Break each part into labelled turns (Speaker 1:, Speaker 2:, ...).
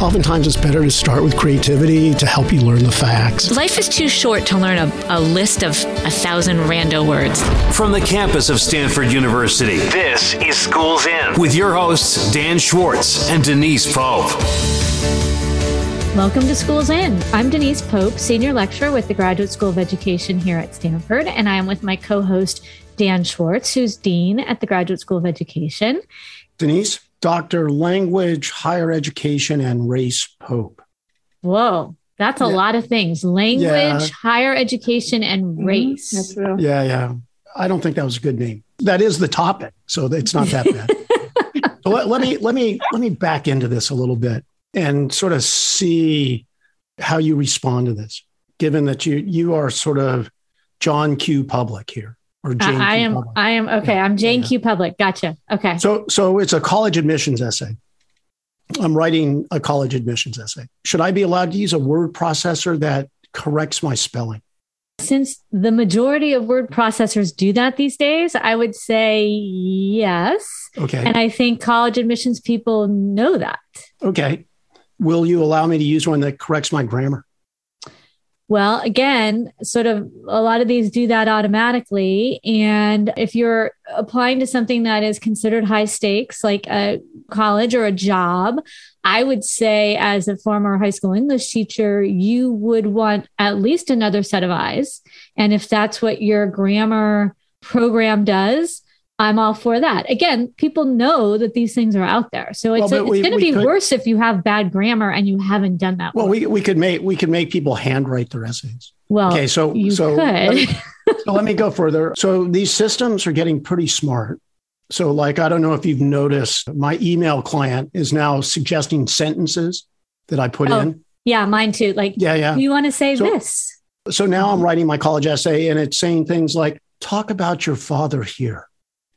Speaker 1: Oftentimes, it's better to start with creativity to help you learn the facts.
Speaker 2: Life is too short to learn a, a list of a thousand rando words.
Speaker 3: From the campus of Stanford University, this is Schools In with your hosts, Dan Schwartz and Denise Pope.
Speaker 4: Welcome to Schools In. I'm Denise Pope, Senior Lecturer with the Graduate School of Education here at Stanford, and I am with my co host, Dan Schwartz, who's Dean at the Graduate School of Education.
Speaker 1: Denise, Dr. Language, Higher Education, and Race Pope.
Speaker 4: Whoa, that's a yeah. lot of things language, yeah. higher education, and mm-hmm. race.
Speaker 1: That's real. Yeah, yeah. I don't think that was a good name. That is the topic, so it's not that bad. so let, let me let me let me back into this a little bit and sort of see how you respond to this, given that you you are sort of John Q. Public here or
Speaker 4: Jane I, I am Public. I am okay. Yeah. I'm Jane yeah. Q Public. Gotcha. Okay.
Speaker 1: So so it's a college admissions essay. I'm writing a college admissions essay. Should I be allowed to use a word processor that corrects my spelling?
Speaker 4: Since the majority of word processors do that these days, I would say yes.
Speaker 1: Okay.
Speaker 4: And I think college admissions people know that.
Speaker 1: Okay. Will you allow me to use one that corrects my grammar?
Speaker 4: Well, again, sort of a lot of these do that automatically. And if you're applying to something that is considered high stakes, like a college or a job, I would say, as a former high school English teacher, you would want at least another set of eyes. And if that's what your grammar program does, I'm all for that. Again, people know that these things are out there. So it's, well, it's going to be could, worse if you have bad grammar and you haven't done that.
Speaker 1: Well, we, we could make we could make people handwrite their essays.
Speaker 4: Well, okay, so so let, me,
Speaker 1: so let me go further. So these systems are getting pretty smart. So like I don't know if you've noticed, my email client is now suggesting sentences that I put oh, in.
Speaker 4: Yeah, mine too. Like,
Speaker 1: yeah, yeah.
Speaker 4: You want to say so, this?
Speaker 1: So now I'm writing my college essay, and it's saying things like, "Talk about your father here."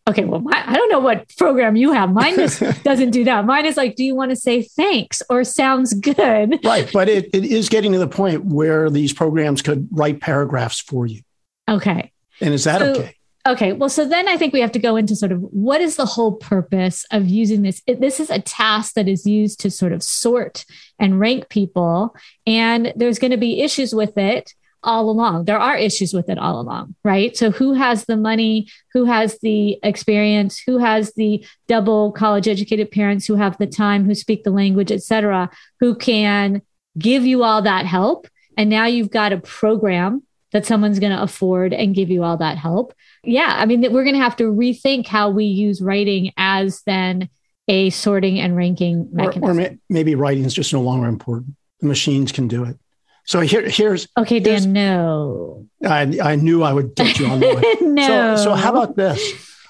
Speaker 4: Okay, well, my, I don't know what program you have. Mine just doesn't do that. Mine is like, do you want to say thanks or sounds good?
Speaker 1: Right. But it, it is getting to the point where these programs could write paragraphs for you.
Speaker 4: Okay.
Speaker 1: And is that so, okay?
Speaker 4: Okay. Well, so then I think we have to go into sort of what is the whole purpose of using this? It, this is a task that is used to sort of sort and rank people. And there's going to be issues with it all along. There are issues with it all along, right? So who has the money, who has the experience, who has the double college educated parents who have the time, who speak the language, etc., who can give you all that help. And now you've got a program that someone's going to afford and give you all that help. Yeah, I mean we're going to have to rethink how we use writing as then a sorting and ranking mechanism.
Speaker 1: Or, or maybe writing is just no longer important. The machines can do it. So here, here's
Speaker 4: okay, Dan. No,
Speaker 1: I, I knew I would get you on that.
Speaker 4: no.
Speaker 1: So, so how about this?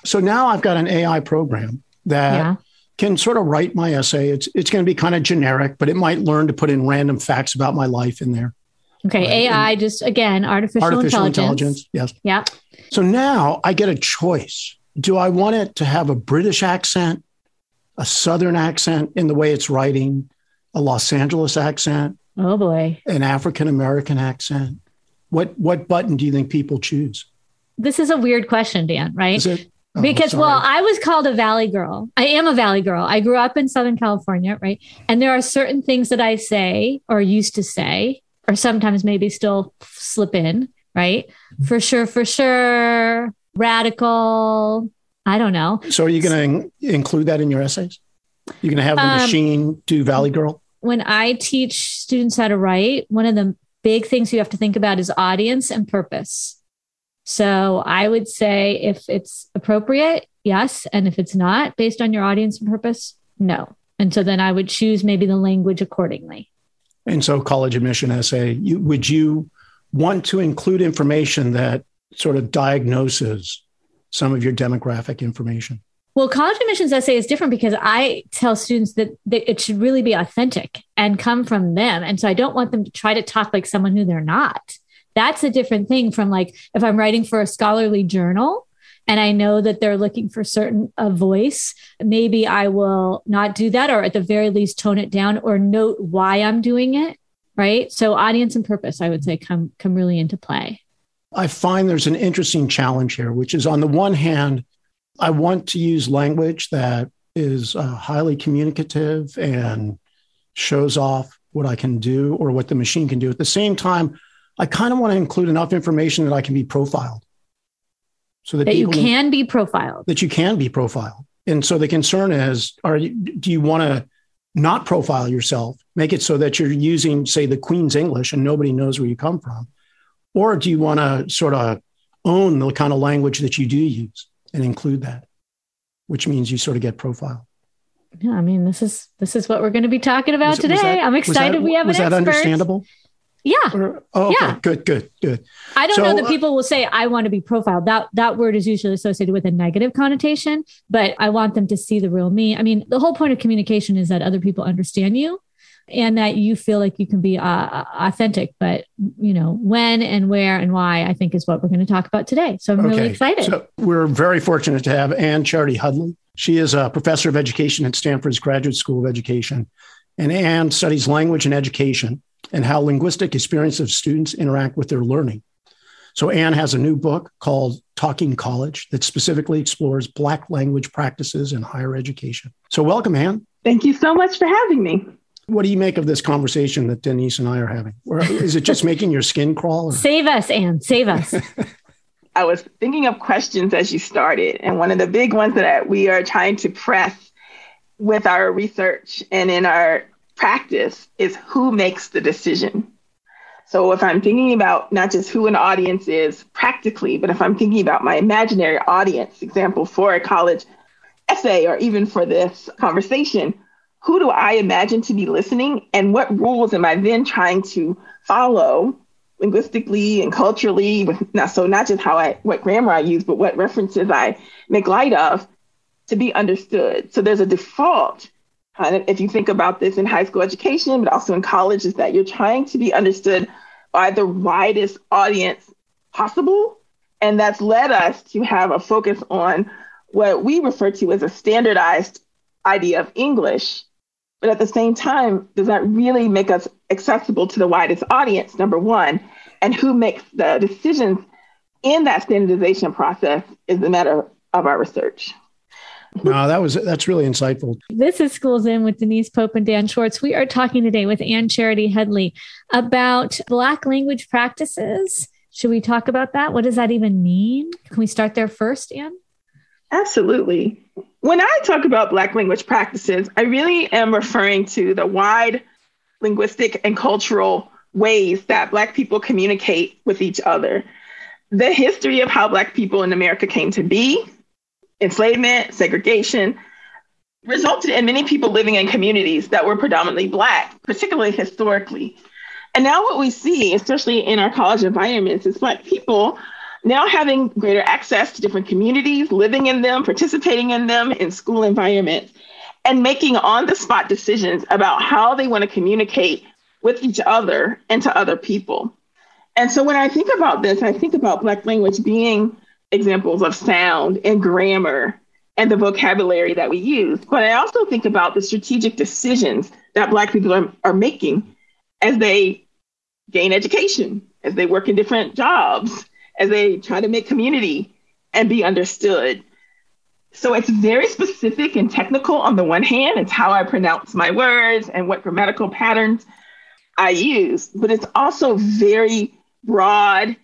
Speaker 1: So now I've got an AI program that yeah. can sort of write my essay. It's it's going to be kind of generic, but it might learn to put in random facts about my life in there.
Speaker 4: Okay, right? AI, and just again, artificial, artificial intelligence.
Speaker 1: intelligence. Yes.
Speaker 4: Yeah.
Speaker 1: So now I get a choice. Do I want it to have a British accent, a Southern accent in the way it's writing, a Los Angeles accent,
Speaker 4: Oh boy.
Speaker 1: An African American accent. What what button do you think people choose?
Speaker 4: This is a weird question, Dan, right?
Speaker 1: Is it?
Speaker 4: Oh, because sorry. well, I was called a valley girl. I am a valley girl. I grew up in Southern California, right? And there are certain things that I say or used to say or sometimes maybe still slip in, right? For sure, for sure. Radical, I don't know.
Speaker 1: So are you going to include that in your essays? You're going to have the um, machine do Valley Girl?
Speaker 4: When I teach students how to write, one of the big things you have to think about is audience and purpose. So I would say if it's appropriate, yes. And if it's not based on your audience and purpose, no. And so then I would choose maybe the language accordingly.
Speaker 1: And so, college admission essay, you, would you want to include information that sort of diagnoses some of your demographic information?
Speaker 4: Well, college admissions essay is different because I tell students that, that, it should really be authentic and come from them. And so I don't want them to try to talk like someone who they're not. That's a different thing from like if I'm writing for a scholarly journal and I know that they're looking for certain a voice, maybe I will not do that or at the very least tone it down or note why I'm doing it. Right. So audience and purpose, I would say come come really into play.
Speaker 1: I find there's an interesting challenge here, which is on the one hand, I want to use language that is uh, highly communicative and shows off what I can do or what the machine can do. At the same time, I kind of want to include enough information that I can be profiled.
Speaker 4: So that, that you can be profiled.
Speaker 1: That you can be profiled. And so the concern is, are you, do you want to not profile yourself, make it so that you're using, say, the Queen's English and nobody knows where you come from? Or do you want to sort of own the kind of language that you do use and include that, which means you sort of get profiled?
Speaker 4: Yeah, I mean, this is this is what we're going to be talking about was, today. Was that, I'm excited
Speaker 1: that,
Speaker 4: we have
Speaker 1: was
Speaker 4: an
Speaker 1: that
Speaker 4: expert.
Speaker 1: understandable?
Speaker 4: Yeah.
Speaker 1: Or, oh, okay. Yeah. Good, good, good.
Speaker 4: I don't so, know that uh, people will say I want to be profiled. That that word is usually associated with a negative connotation, but I want them to see the real me. I mean, the whole point of communication is that other people understand you and that you feel like you can be uh, authentic. But you know, when and where and why, I think is what we're going to talk about today. So I'm okay. really excited. So
Speaker 1: we're very fortunate to have Anne Charity Hudley. She is a professor of education at Stanford's Graduate School of Education, and Anne studies language and education and how linguistic experience of students interact with their learning. So Anne has a new book called Talking College that specifically explores Black language practices in higher education. So welcome, Anne.
Speaker 5: Thank you so much for having me.
Speaker 1: What do you make of this conversation that Denise and I are having? Or is it just making your skin crawl? Or?
Speaker 4: Save us, Anne. Save us.
Speaker 5: I was thinking of questions as you started, and one of the big ones that we are trying to press with our research and in our practice is who makes the decision. So if I'm thinking about not just who an audience is practically, but if I'm thinking about my imaginary audience, example for a college essay or even for this conversation, who do I imagine to be listening and what rules am I then trying to follow linguistically and culturally not so not just how I what grammar I use, but what references I make light of to be understood. So there's a default if you think about this in high school education, but also in college, is that you're trying to be understood by the widest audience possible. And that's led us to have a focus on what we refer to as a standardized idea of English. But at the same time, does that really make us accessible to the widest audience, number one? And who makes the decisions in that standardization process is the matter of our research.
Speaker 1: No, that was that's really insightful.
Speaker 4: This is Schools In with Denise Pope and Dan Schwartz. We are talking today with Anne Charity Hudley about Black language practices. Should we talk about that? What does that even mean? Can we start there first, Anne?
Speaker 5: Absolutely. When I talk about Black language practices, I really am referring to the wide linguistic and cultural ways that Black people communicate with each other. The history of how Black people in America came to be, enslavement, segregation, resulted in many people living in communities that were predominantly Black, particularly historically. And now, what we see, especially in our college environments, is Black people now having greater access to different communities, living in them, participating in them in school environments, and making on the spot decisions about how they want to communicate with each other and to other people. And so, when I think about this, I think about Black language being examples of sound and grammar and the vocabulary that we use. But I also think about the strategic decisions that Black people are, are making as they gain education, as they work in different jobs, as they try to make community and be understood. So it's very specific and technical on the one hand, it's how I pronounce my words and what grammatical patterns I use, but it's also very broad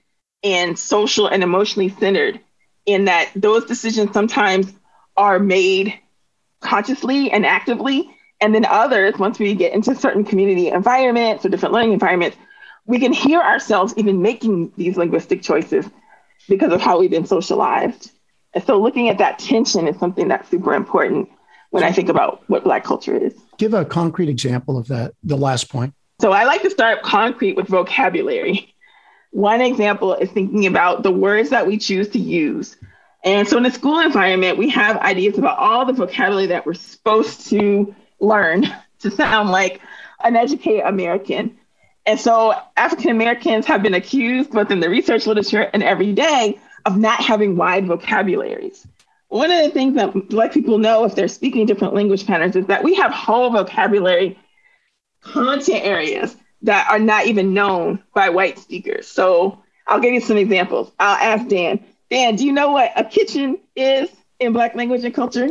Speaker 5: and social and emotionally centered in that those decisions sometimes are made consciously and actively. And then others, once we get into certain community environments or different learning environments, we can hear ourselves even making these linguistic choices because of how we've been socialized. And so looking at that tension is something that's super important when I think about what Black culture is.
Speaker 1: Give a concrete example of that, the last point.
Speaker 5: So I like to start concrete with vocabulary. One example is thinking about the words that we choose to use. And so in the school environment, we have ideas about all the vocabulary that we're supposed to learn to sound like an educated American. And so African Americans have been accused, both in the research literature and every day, of not having wide vocabularies. One of the things that Black people know if they're speaking different language patterns is that we have whole vocabulary content areas that are not even known by white speakers. So I'll give you some examples. I'll ask Dan. Dan, do you know what a kitchen is in Black language and culture?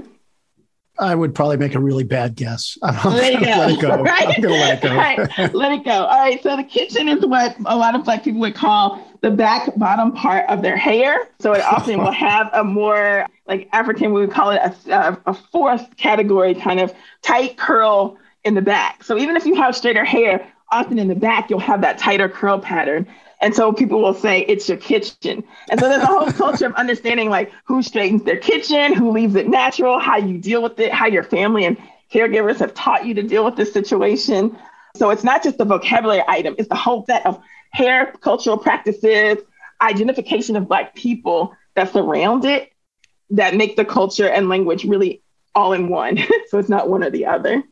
Speaker 1: I would probably make a really bad guess.
Speaker 5: I'm, let, it let it go. Right? I'm going to let it go. right. Let it go. All right. So the kitchen is what a lot of Black people would call the back bottom part of their hair. So it often will have a more like African, we would call it a, a fourth category kind of tight curl in the back. So even if you have straighter hair, often in the back, you'll have that tighter curl pattern. And so people will say it's your kitchen. And so there's a whole culture of understanding like who straightens their kitchen, who leaves it natural, how you deal with it, how your family and caregivers have taught you to deal with this situation. So it's not just the vocabulary item, it's the whole set of hair cultural practices, identification of Black people that surround it that make the culture and language really all in one. so it's not one or the other.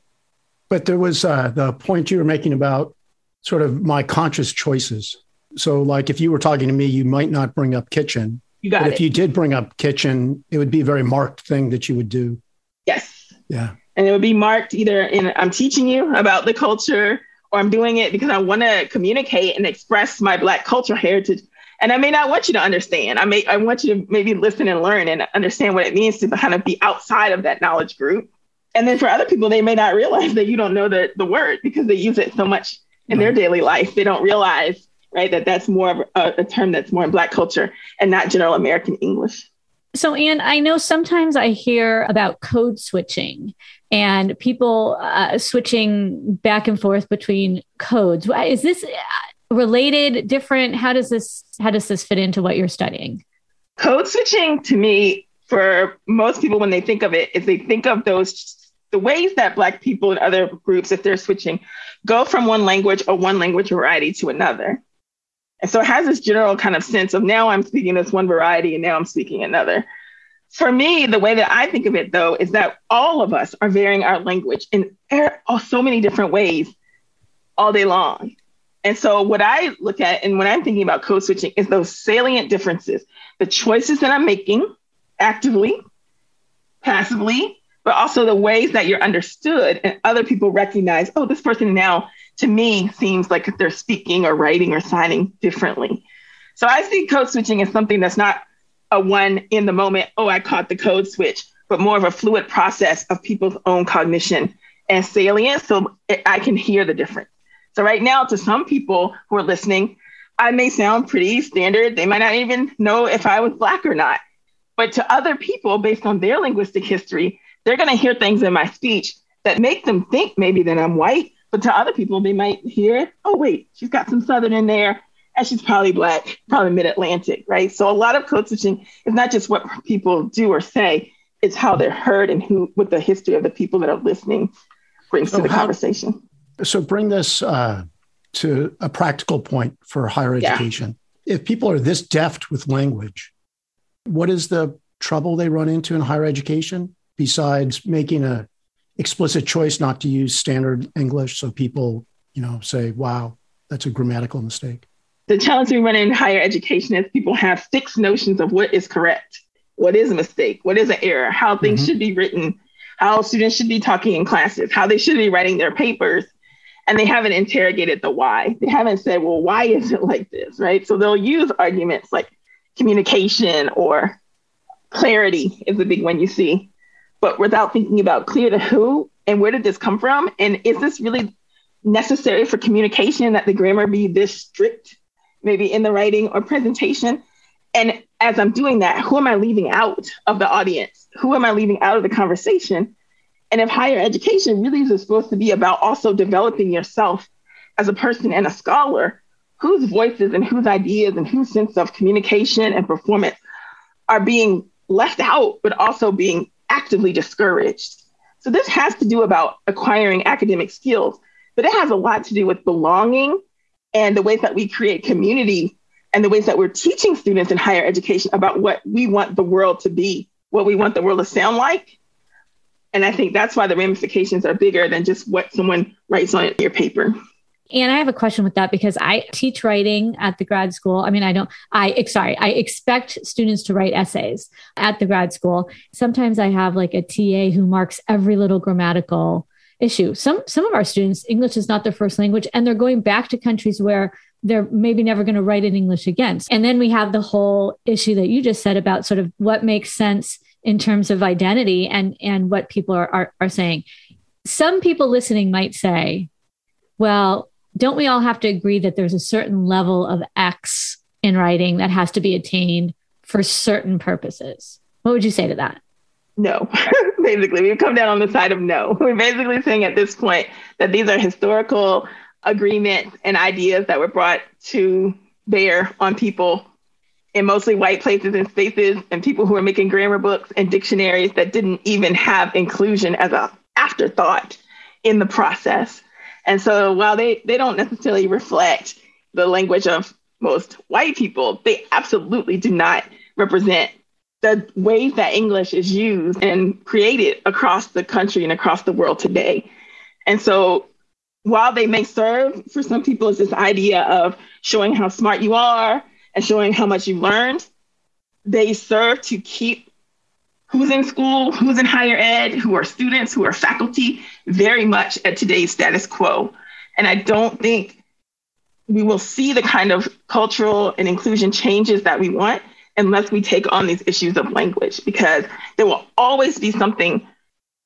Speaker 1: But there was uh, the point you were making about sort of my conscious choices. So, like if you were talking to me, you might not bring up kitchen.
Speaker 5: You got
Speaker 1: but
Speaker 5: it.
Speaker 1: if you did bring up kitchen, it would be a very marked thing that you would do.
Speaker 5: Yes.
Speaker 1: Yeah.
Speaker 5: And it would be marked either in I'm teaching you about the culture or I'm doing it because I want to communicate and express my Black cultural heritage. And I may not want you to understand. I may I want you to maybe listen and learn and understand what it means to kind of be outside of that knowledge group. And then for other people, they may not realize that you don't know the, the word because they use it so much in right. their daily life. They don't realize, right, that that's more of a, a term that's more in Black culture and not general American English.
Speaker 4: So, Anne, I know sometimes I hear about code switching and people uh, switching back and forth between codes. Is this uh, related, different? How does this how does this fit into what you're studying?
Speaker 5: Code switching to me, for most people, when they think of it, is they think of those the ways that Black people and other groups, if they're switching, go from one language or one language variety to another. And so it has this general kind of sense of now I'm speaking this one variety and now I'm speaking another. For me, the way that I think of it, though, is that all of us are varying our language in er, so many different ways all day long. And so, what I look at and when I'm thinking about code switching is those salient differences, the choices that I'm making actively, passively, but also the ways that you're understood and other people recognize, oh, this person now to me seems like they're speaking or writing or signing differently. So I see code switching as something that's not a one in the moment, oh, I caught the code switch, but more of a fluid process of people's own cognition and salience. So I can hear the difference. So right now, to some people who are listening, I may sound pretty standard. They might not even know if I was Black or not. But to other people, based on their linguistic history, they're going to hear things in my speech that make them think maybe that I'm white, but to other people, they might hear, oh, wait, she's got some Southern in there, and she's probably Black, probably Mid Atlantic, right? So a lot of code switching is not just what people do or say, it's how they're heard and who, what the history of the people that are listening brings so to the how, conversation.
Speaker 1: So bring this uh, to a practical point for higher education. Yeah. If people are this deft with language, what is the trouble they run into in higher education? besides making a explicit choice not to use standard English so people, you know, say, wow, that's a grammatical mistake?
Speaker 5: The challenge we run in higher education is people have fixed notions of what is correct, what is a mistake, what is an error, how things mm-hmm. should be written, how students should be talking in classes, how they should be writing their papers. And they haven't interrogated the why. They haven't said, well, why is it like this? Right. So they'll use arguments like communication or clarity is a big one you see but without thinking about clear to who and where did this come from? And is this really necessary for communication that the grammar be this strict, maybe in the writing or presentation? And as I'm doing that, who am I leaving out of the audience? Who am I leaving out of the conversation? And if higher education really is supposed to be about also developing yourself as a person and a scholar, whose voices and whose ideas and whose sense of communication and performance are being left out, but also being actively discouraged. So this has to do about acquiring academic skills, but it has a lot to do with belonging and the ways that we create community and the ways that we're teaching students in higher education about what we want the world to be, what we want the world to sound like. And I think that's why the ramifications are bigger than just what someone writes on your paper.
Speaker 4: And I have a question with that because I teach writing at the grad school. I mean, I don't, I, sorry, I expect students to write essays at the grad school. Sometimes I have like a TA who marks every little grammatical issue. Some, some of our students, English is not their first language, and they're going back to countries where they're maybe never going to write in English again. And then we have the whole issue that you just said about sort of what makes sense in terms of identity and and what people are, are, are saying. Some people listening might say, well, don't we all have to agree that there's a certain level of X in writing that has to be attained for certain purposes? What would you say to that?
Speaker 5: No, basically, we've come down on the side of no. We're basically saying at this point that these are historical agreements and ideas that were brought to bear on people in mostly white places and spaces and people who are making grammar books and dictionaries that didn't even have inclusion as a afterthought in the process. And so while they, they don't necessarily reflect the language of most white people, they absolutely do not represent the ways that English is used and created across the country and across the world today. And so while they may serve for some people as this idea of showing how smart you are and showing how much you learned, they serve to keep who's in school, who's in higher ed, who are students, who are faculty, very much at today's status quo. And I don't think we will see the kind of cultural and inclusion changes that we want unless we take on these issues of language, because there will always be something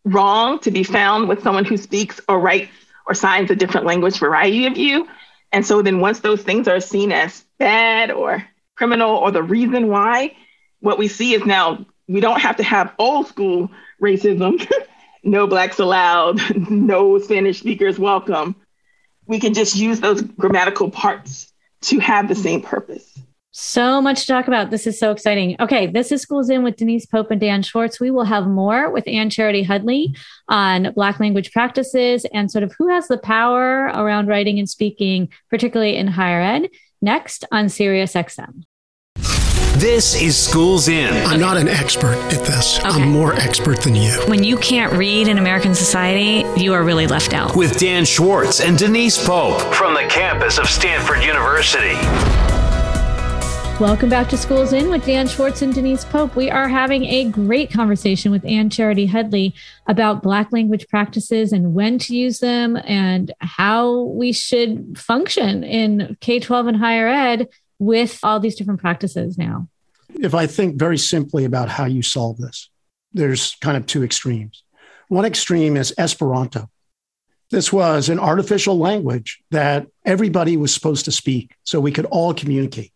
Speaker 5: wrong to be found with someone who speaks or writes or signs a different language variety of you. And so then once those things are seen as bad or criminal or the reason why, what we see is now we don't have to have old school racism, no blacks allowed, no Spanish speakers welcome. We can just use those grammatical parts to have the same purpose.
Speaker 4: So much to talk about. This is so exciting. Okay, this is Schools In with Denise Pope and Dan Schwartz. We will have more with Anne Charity Hudley on Black language practices and sort of who has the power around writing and speaking, particularly in higher ed, next on Sirius XM.
Speaker 3: This is Schools In.
Speaker 1: I'm not an expert at this. Okay. I'm more expert than you.
Speaker 2: When you can't read in American society, you are really left out.
Speaker 3: With Dan Schwartz and Denise Pope from the campus of Stanford University.
Speaker 4: Welcome back to Schools In with Dan Schwartz and Denise Pope. We are having a great conversation with Anne Charity Hudley about Black language practices and when to use them and how we should function in K 12 and higher ed with all these different practices now.
Speaker 1: If I think very simply about how you solve this, there's kind of two extremes. One extreme is Esperanto. This was an artificial language that everybody was supposed to speak so we could all communicate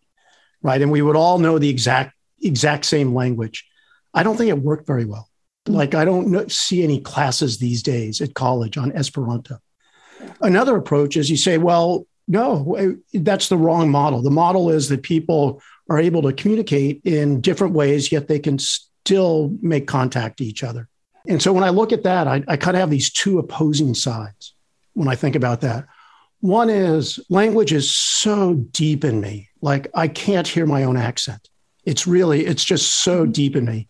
Speaker 1: right? And we would all know the exact exact same language. I don't think it worked very well. Like I don't see any classes these days at college on Esperanto. Another approach is you say, well, no, eh, that's the wrong model. The model is that people are able to communicate in different ways, yet they can still make contact to each other. And so when I look at that, I, I kind of have these two opposing sides when I think about that. One is language is so deep in me. Like I can't hear my own accent. It's really, it's just so deep in me.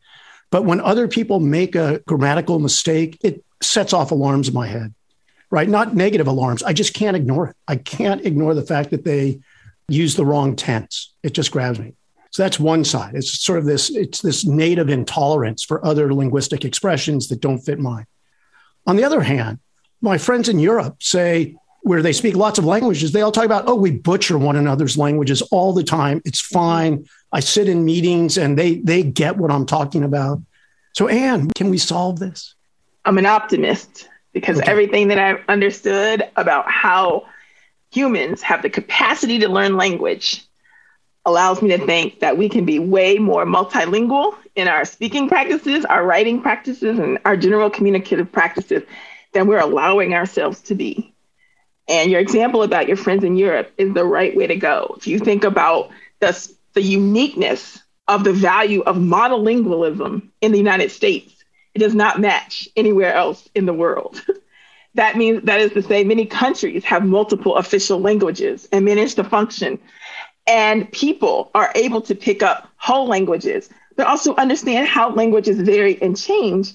Speaker 1: But when other people make a grammatical mistake, it sets off alarms in my head, right? Not negative alarms. I just can't ignore it. I can't ignore the fact that they use the wrong tense. It just grabs me. So that's one side. It's sort of this, it's this native intolerance for other linguistic expressions that don't fit mine. On the other hand, my friends in Europe say, where they speak lots of languages, they all talk about, oh, we butcher one another's languages all the time. It's fine. I sit in meetings and they they get what I'm talking about. So, Anne, can we solve this?
Speaker 5: I'm an optimist because okay. everything that I've understood about how humans have the capacity to learn language allows me to think that we can be way more multilingual in our speaking practices, our writing practices, and our general communicative practices than we're allowing ourselves to be. And your example about your friends in Europe is the right way to go. If you think about the, the uniqueness of the value of monolingualism in the United States, it does not match anywhere else in the world. that means that is to say, many countries have multiple official languages and manage to function. And people are able to pick up whole languages, but also understand how languages vary and change.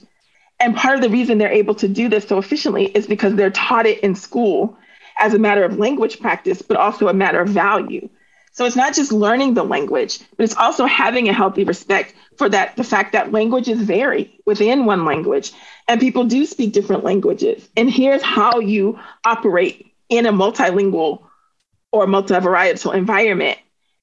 Speaker 5: And part of the reason they're able to do this so efficiently is because they're taught it in school as a matter of language practice, but also a matter of value. So it's not just learning the language, but it's also having a healthy respect for that the fact that languages vary within one language and people do speak different languages. And here's how you operate in a multilingual or multivarietal environment.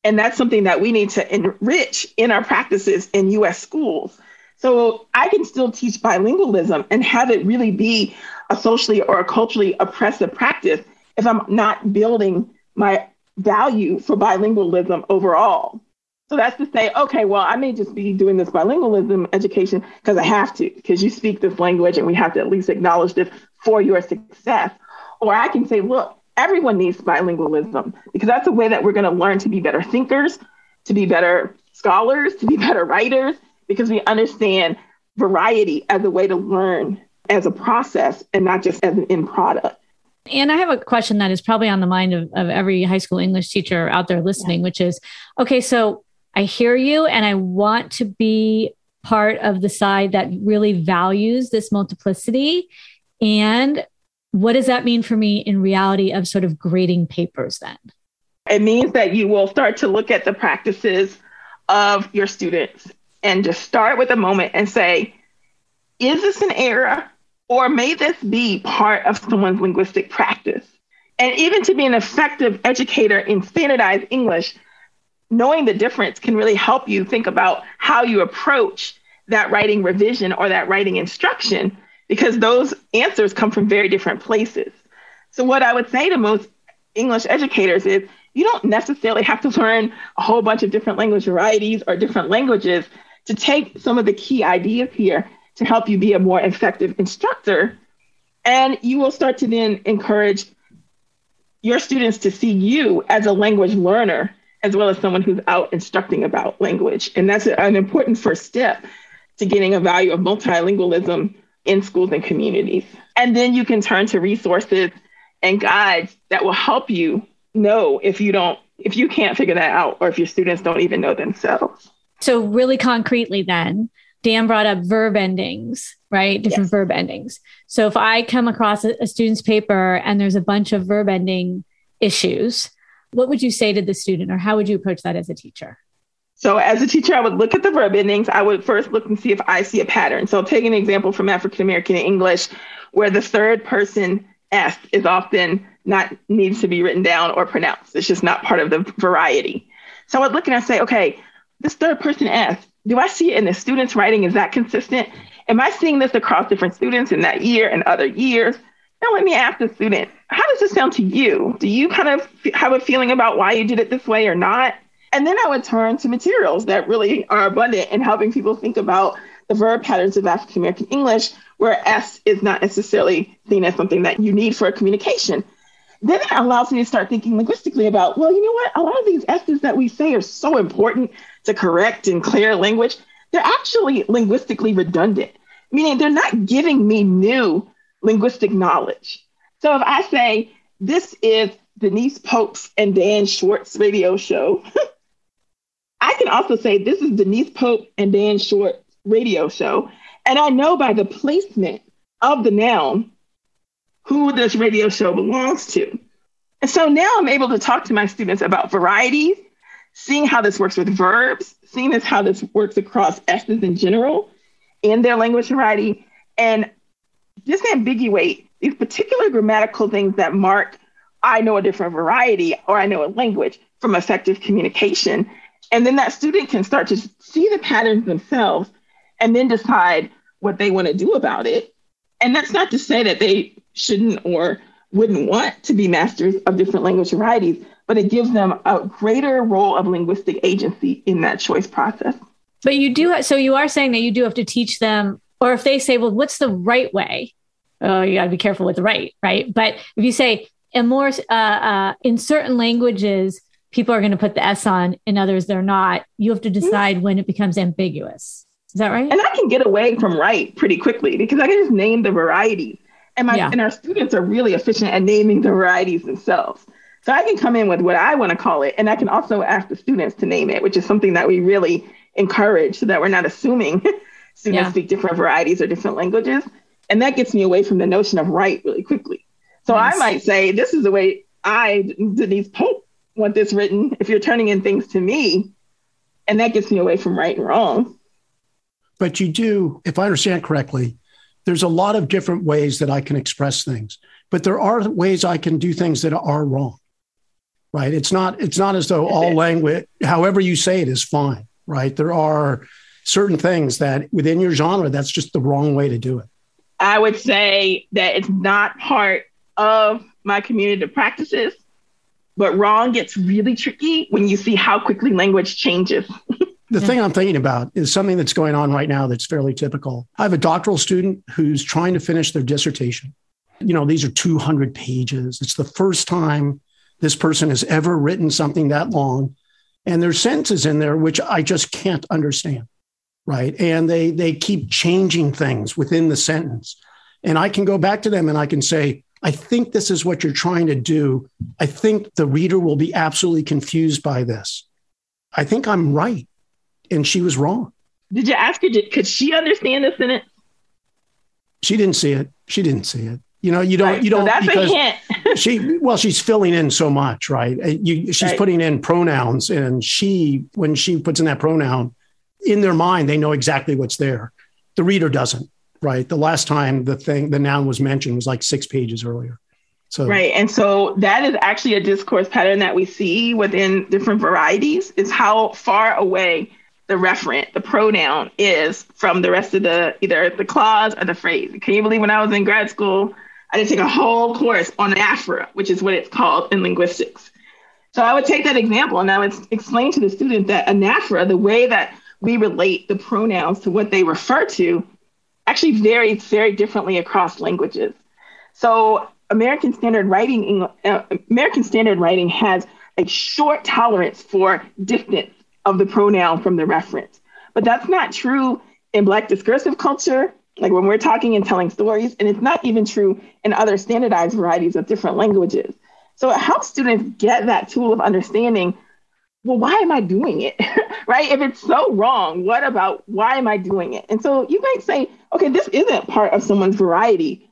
Speaker 5: And that's something that we need to enrich in our practices in US schools So I can still teach bilingualism and have it really be a socially or a culturally oppressive practice if I'm not building my value for bilingualism overall. So that's to say, okay, well, I may just be doing this bilingualism education because I have to, because you speak this language and we have to at least acknowledge this for your success. Or I can say, look, everyone needs bilingualism because that's a way that we're going to learn to be better thinkers, to be better scholars, to be better writers, because we understand variety as a way to learn as a process and not just as an end product.
Speaker 4: And I have a question that is probably on the mind of, of every high school English teacher out there listening, yeah. which is okay, so I hear you and I want to be part of the side that really values this multiplicity. And what does that mean for me in reality of sort of grading papers then?
Speaker 5: It means that you will start to look at the practices of your students and just start with a moment and say, is this an error or may this be part of someone's linguistic practice? And even to be an effective educator in standardized English, knowing the difference can really help you think about how you approach that writing revision or that writing instruction, because those answers come from very different places. So, what I would say to most English educators is you don't necessarily have to learn a whole bunch of different language varieties or different languages to take some of the key ideas here to help you be a more effective instructor. And you will start to then encourage your students to see you as a language learner, as well as someone who's out instructing about language. And that's an important first step to getting a value of multilingualism in schools and communities. And then you can turn to resources and guides that will help you know if you don't if you can't figure that out or if your students don't even know themselves.
Speaker 4: So really concretely then, Dan brought up verb endings, right? Different yes. verb endings. So if I come across a, a student's paper and there's a bunch of verb ending issues, what would you say to the student or how would you approach that as a teacher?
Speaker 5: So as a teacher, I would look at the verb endings. I would first look and see if I see a pattern. So take an example from African American English where the third person S is often not needs to be written down or pronounced. It's just not part of the variety. So I would look and I say, okay, this third person S, do I see it in the students' writing? Is that consistent? Am I seeing this across different students in that year and other years? Now let me ask the student, how does this sound to you? Do you kind of have a feeling about why you did it this way or not? And then I would turn to materials that really are abundant in helping people think about the verb patterns of African American English, where S is not necessarily seen as something that you need for a communication then it allows me to start thinking linguistically about, well, you know what? A lot of these S's that we say are so important to correct and clear language. They're actually linguistically redundant, meaning they're not giving me new linguistic knowledge. So if I say, this is Denise Pope's and Dan Schwartz radio show, I can also say, this is Denise Pope and Dan Schwartz radio show. And I know by the placement of the noun who this radio show belongs to. And so now I'm able to talk to my students about varieties, seeing how this works with verbs, seeing this how this works across S's in general in their language variety, and disambiguate these particular grammatical things that mark I know a different variety or I know a language from effective communication. And then that student can start to see the patterns themselves and then decide what they want to do about it. And that's not to say that they shouldn't or wouldn't want to be masters of different language varieties, but it gives them a greater role of linguistic agency in that choice process.
Speaker 4: But you do, so you are saying that you do have to teach them, or if they say, well, what's the right way? Oh, you got to be careful with the right, right? But if you say, and more uh, uh, in certain languages, people are going to put the S on, in others, they're not. You have to decide when it becomes ambiguous. Is that right?
Speaker 5: And I can get away from right pretty quickly because I can just name the varieties. And my yeah. and our students are really efficient at naming the varieties themselves. So I can come in with what I want to call it, and I can also ask the students to name it, which is something that we really encourage so that we're not assuming students yeah. speak different varieties or different languages. And that gets me away from the notion of right really quickly. So I might say, this is the way I, Denise Pope, want this written. If you're turning in things to me, and that gets me away from right and wrong.
Speaker 1: But you do, if I understand correctly, there's a lot of different ways that I can express things, but there are ways I can do things that are wrong. Right? It's not it's not as though all language however you say it is fine, right? There are certain things that within your genre, that's just the wrong way to do it?
Speaker 5: I would say that it's not part of my community practices, but wrong gets really tricky when you see how quickly language changes.
Speaker 1: the thing I'm thinking about is something that's going on right now that's fairly typical. I have a doctoral student who's trying to finish their dissertation. You know, these are 200 pages. It's the first time this person has ever written something that long. And there's sentences in there which I just can't understand. Right. And they they keep changing things within the sentence. And I can go back to them and I can say, I think this is what you're trying to do. I think the reader will be absolutely confused by this. I think I'm right. And she was wrong.
Speaker 5: Did you ask her, did, could she understand the sentence?
Speaker 1: She didn't see it. She didn't see it. You know, you don't, right. you don't,
Speaker 5: so that's because a hint.
Speaker 1: she, well, she's filling in so much, right? You, she's right. putting in pronouns and she, when she puts in that pronoun in their mind, they know exactly what's there. The reader doesn't right? The last time the thing, the noun was mentioned was like six pages earlier.
Speaker 5: So right, and so that is actually a discourse pattern that we see within different varieties. Is how far away the referent, the pronoun, is from the rest of the either the clause or the phrase. Can you believe when I was in grad school, I did take a whole course on anaphora, which is what it's called in linguistics. So I would take that example and I would explain to the student that anaphora, the way that we relate the pronouns to what they refer to, actually varies very differently across languages. So American Standard Writing, uh, American Standard Writing has a short tolerance for distance of the pronoun from the reference. But that's not true in Black discursive culture, like when we're talking and telling stories, and it's not even true in other standardized varieties of different languages. So it helps students get that tool of understanding well, why am I doing it? right? If it's so wrong, what about why am I doing it? And so you might say, okay, this isn't part of someone's variety,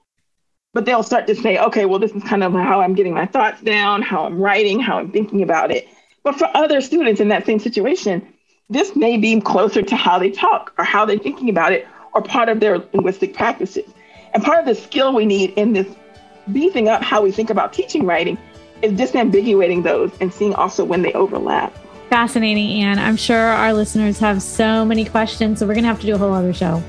Speaker 5: but they'll start to say, okay, well, this is kind of how I'm getting my thoughts down, how I'm writing, how I'm thinking about it. But for other students in that same situation, this may be closer to how they talk or how they're thinking about it or part of their linguistic practices. And part of the skill we need in this beefing up how we think about teaching writing is disambiguating those and seeing also when they overlap
Speaker 4: fascinating, Anne. I'm sure our listeners have so many questions, so we're going to have to do a whole other show.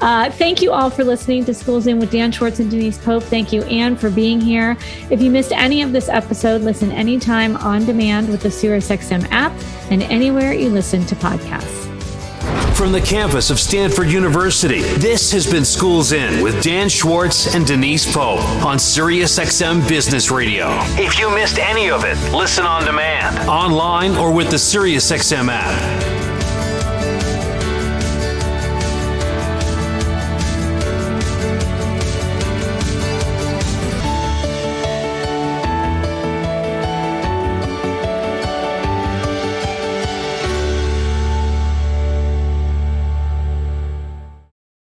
Speaker 4: Uh, thank you all for listening to Schools In with Dan Schwartz and Denise Pope. Thank you, Anne, for being here. If you missed any of this episode, listen anytime on demand with the SiriusXM app and anywhere you listen to podcasts
Speaker 3: from the campus of Stanford University. This has been Schools In with Dan Schwartz and Denise Pope on SiriusXM Business Radio. If you missed any of it, listen on demand, online, or with the SiriusXM app.